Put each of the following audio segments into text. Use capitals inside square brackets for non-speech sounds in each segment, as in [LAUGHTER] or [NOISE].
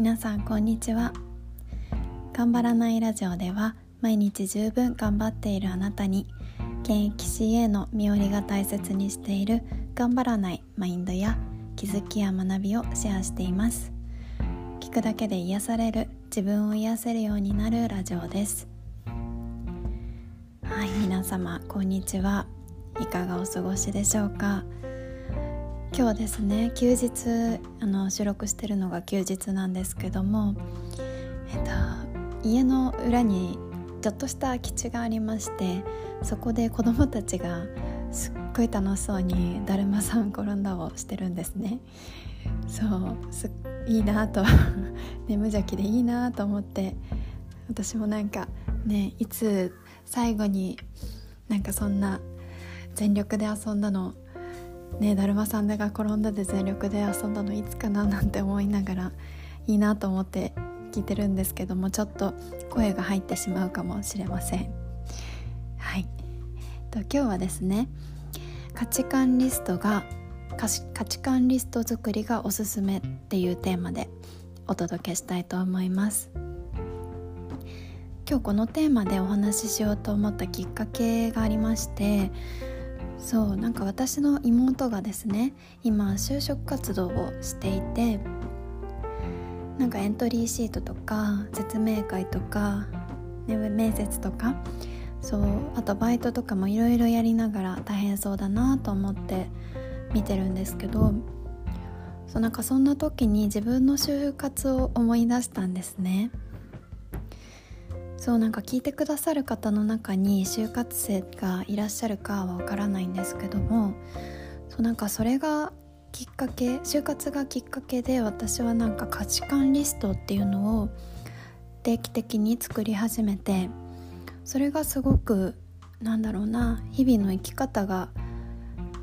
皆さんこんにちは。頑張らないラジオでは毎日十分頑張っているあなたに現役 CA の身寄りが大切にしている頑張らないマインドや気づきや学びをシェアしています。聞くだけで癒される自分を癒せるようになるラジオです。はい皆様こんにちは。いかがお過ごしでしょうか？今日ですね休日あの収録してるのが休日なんですけども、えっと、家の裏にちょっとした空き地がありましてそこで子供たちがすっごい楽しそうにだるまさん転んだをしてるんですね。そうすいいなと [LAUGHS] ね無邪気でいいなと思って私もなんかねいつ最後になんかそんな全力で遊んだのねだるまさんが転んだで全力で遊んだのいつかななんて思いながらいいなと思って聞いてるんですけどもちょっと声が入ってしまうかもしれません。はい。えっと今日はですね価値観リストが価値観リスト作りがおすすめっていうテーマでお届けしたいと思います。今日このテーマでお話ししようと思ったきっかけがありましてそうなんか私の妹がですね今就職活動をしていてなんかエントリーシートとか説明会とか、ね、面接とかそうあとバイトとかもいろいろやりながら大変そうだなと思って見てるんですけどそうなんかそんな時に自分の就活を思い出したんですね。そうなんか聞いてくださる方の中に就活生がいらっしゃるかはわからないんですけどもそうなんかそれがきっかけ就活がきっかけで私はなんか価値観リストっていうのを定期的に作り始めてそれがすごくなんだろうな日々の生き方が、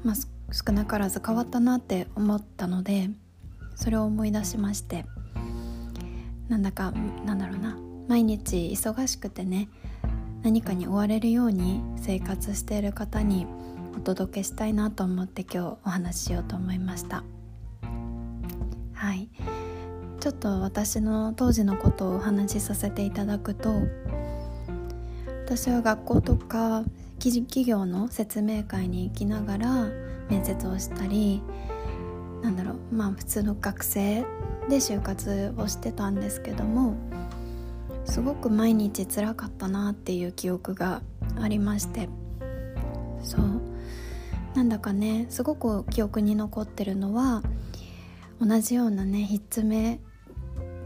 まあ、少なからず変わったなって思ったのでそれを思い出しましてなんだかなんだろうな毎日忙しくてね何かに追われるように生活している方にお届けしたいなと思って今日お話ししようと思いました。はい。ちょっと私の当時のことをお話しさせていただくと私は学校とか企業の説明会に行きながら面接をしたりなんだろうまあ普通の学生で就活をしてたんですけどもすごく毎日つらかったなっていう記憶がありまして。そう。なんだかねすごく記憶に残ってるのは同じようなねひっつめ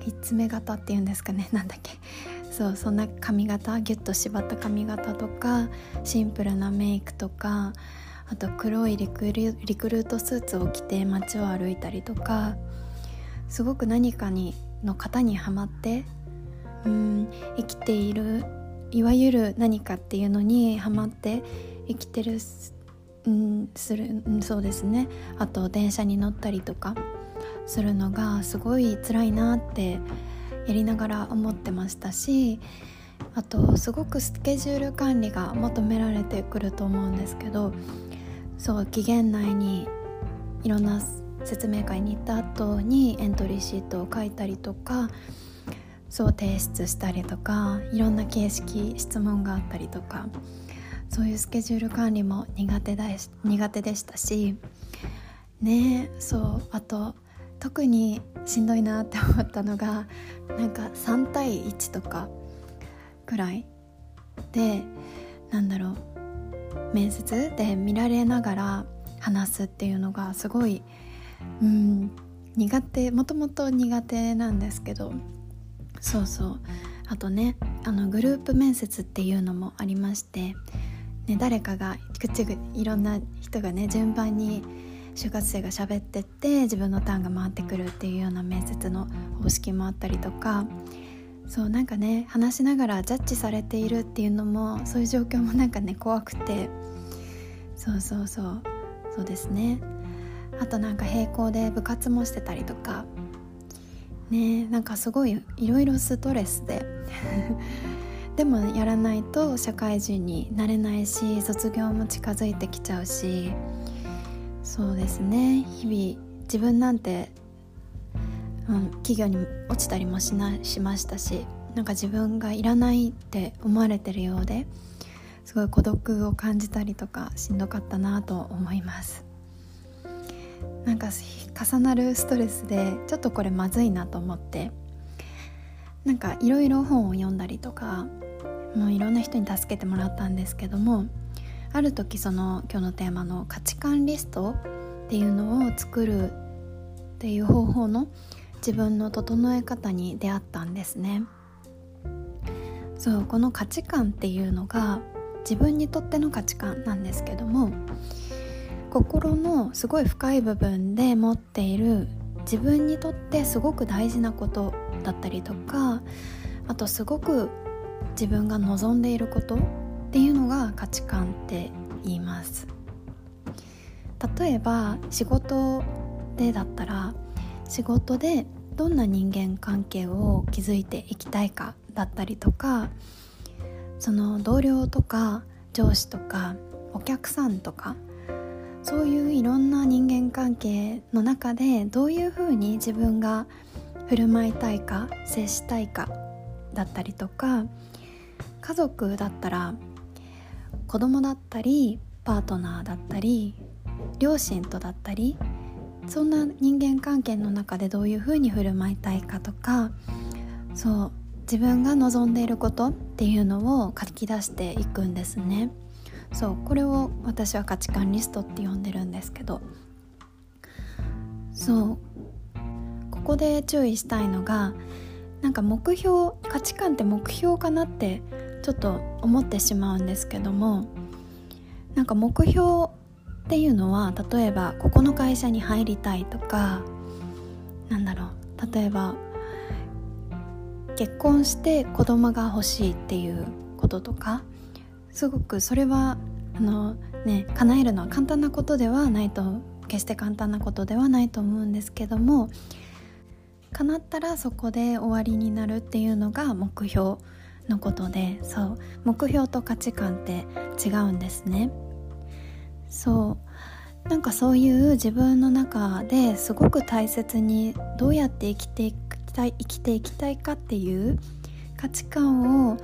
ひっつめ型っていうんですかね。[LAUGHS] なんだっけ。そうそんな髪型ギュッと縛った髪型とかシンプルなメイクとかあと黒いリクルートスーツを着て街を歩いたりとかすごく何かにの型にはまってうん生きているいわゆる何かっていうのにハマって生きてる、うん、する、そうですね。あと電車に乗ったりとかするのがすごい辛いなってやりながら思ってましたしあとすごくスケジュール管理が求められてくると思うんですけどそう期限内にいろんな説明会に行った後にエントリーシートを書いたりとかそう提出したりとかいろんな形式質問があったりとかそういうスケジュール管理も苦手だ苦手でしたしねそうあと特にしんどいなって思ったのがなんか3対1とかくらいでなんだろう面接で見られながら話すっていうのがすごいうん苦手もともと苦手なんですけどそうそう。あとねあのグループ面接っていうのもありまして、ね、誰かが口いろんな人がね順番に就活生が喋ってって自分のターンが回ってくるっていうような面接の方式もあったりとか。そうなんかね話しながらジャッジされているっていうのもそういう状況もなんかね怖くて。そうそうそう。そうですね。あとなんか並行で部活もしてたりとか。ねなんかすごいいろいろストレスで。[LAUGHS] でもやらないと社会人になれないし卒業も近づいてきちゃうし。そうですね。日々自分なんてうん、企業に落ちたりもしなしましたしなんか自分がいらないって思われてるようですごい孤独を感じたりとかしんどかったなと思います。なんか重なるストレスでちょっとこれまずいなと思って。なんかいろいろ本を読んだりとかもういろんな人に助けてもらったんですけどもある時その今日のテーマの価値観リストっていうのを作るっていう方法の自分の整え方に出会ったんですね。そうこの価値観っていうのが自分にとっての価値観なんですけども心のすごい深い部分で持っている自分にとってすごく大事なことだったりとかあとすごく自分が望んでいることっていうのが価値観って言います。例えば仕事でだったら仕事でどんな人間関係を築いていきたいかだったりとかその同僚とか上司とかお客さんとかそういういろんな人間関係の中でどういうふうに自分が振る舞いたいか接したいかだったりとか家族だったら子供だったりパートナーだったり両親とだったりそんな人間関係の中でどういうふうに振る舞いたいかとかそう自分が望んでいることっていうのを書き出していくんですね。そうこれを私は価値観リストって呼んでるんですけど。そう。ここで注意したいのがなんか目標価値観って目標かなってちょっと思ってしまうんですけどもなんか目標っていうのは例えばここの会社に入りたいとかなんだろう例えば結婚して子供が欲しいっていうこととかすごくそれはあのね叶えるのは簡単なことではないと決して簡単なことではないと思うんですけども叶ったらそこで終わりになるっていうのが目標のことでそう。目標と価値観って違うんですね。そう。なんかそういう自分の中ですごく大切にどうやって生きていきたい生きていきたいかっていう価値観を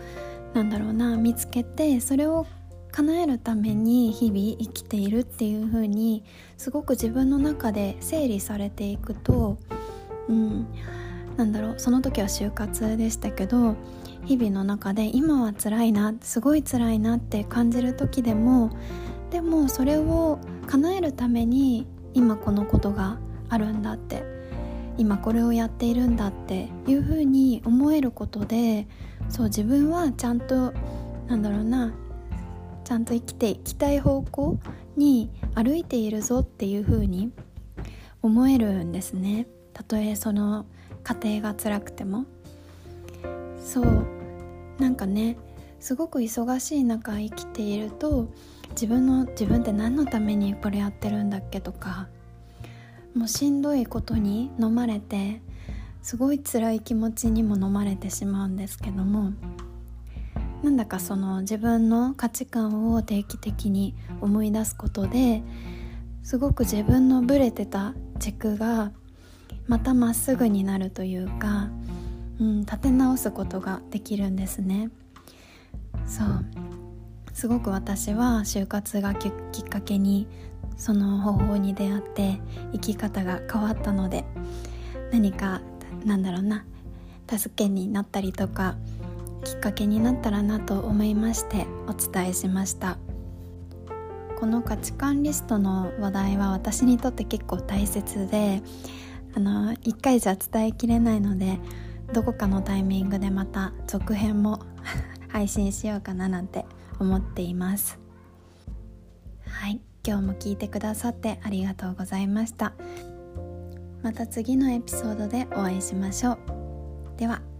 なんだろうな見つけてそれを叶えるために日々生きているっていう風にすごく自分の中で整理されていくと、うん、なんだろうその時は就活でしたけど日々の中で今は辛いなすごい辛いなって感じる時でもでもそれを叶えるために今このことがあるんだって今これをやっているんだっていうふうに思えることでそう自分はちゃんとなんだろうなちゃんと生きていきたい方向に歩いているぞっていうふうに思えるんですね。たとえその過程が辛くても。そうなんかねすごく忙しい中生きていると自分の自分って何のためにこれやってるんだっけとかもうしんどいことに飲まれてすごい辛い気持ちにも飲まれてしまうんですけどもなんだかその自分の価値観を定期的に思い出すことですごく自分のブレてた軸がまたまっすぐになるというか、うん、立て直すことができるんですね。そう。すごく私は就活がきっかけにその方法に出会って生き方が変わったので何かなんだろうな。助けになったりとかきっかけになったらなと思いましてお伝えしました。この価値観リストの話題は私にとって結構大切であの1回じゃ伝えきれないのでどこかのタイミングでまた続編も [LAUGHS] 配信しようかななんて思っています。はい。今日も聞いてくださってありがとうございました。また次のエピソードでお会いしましょう。では。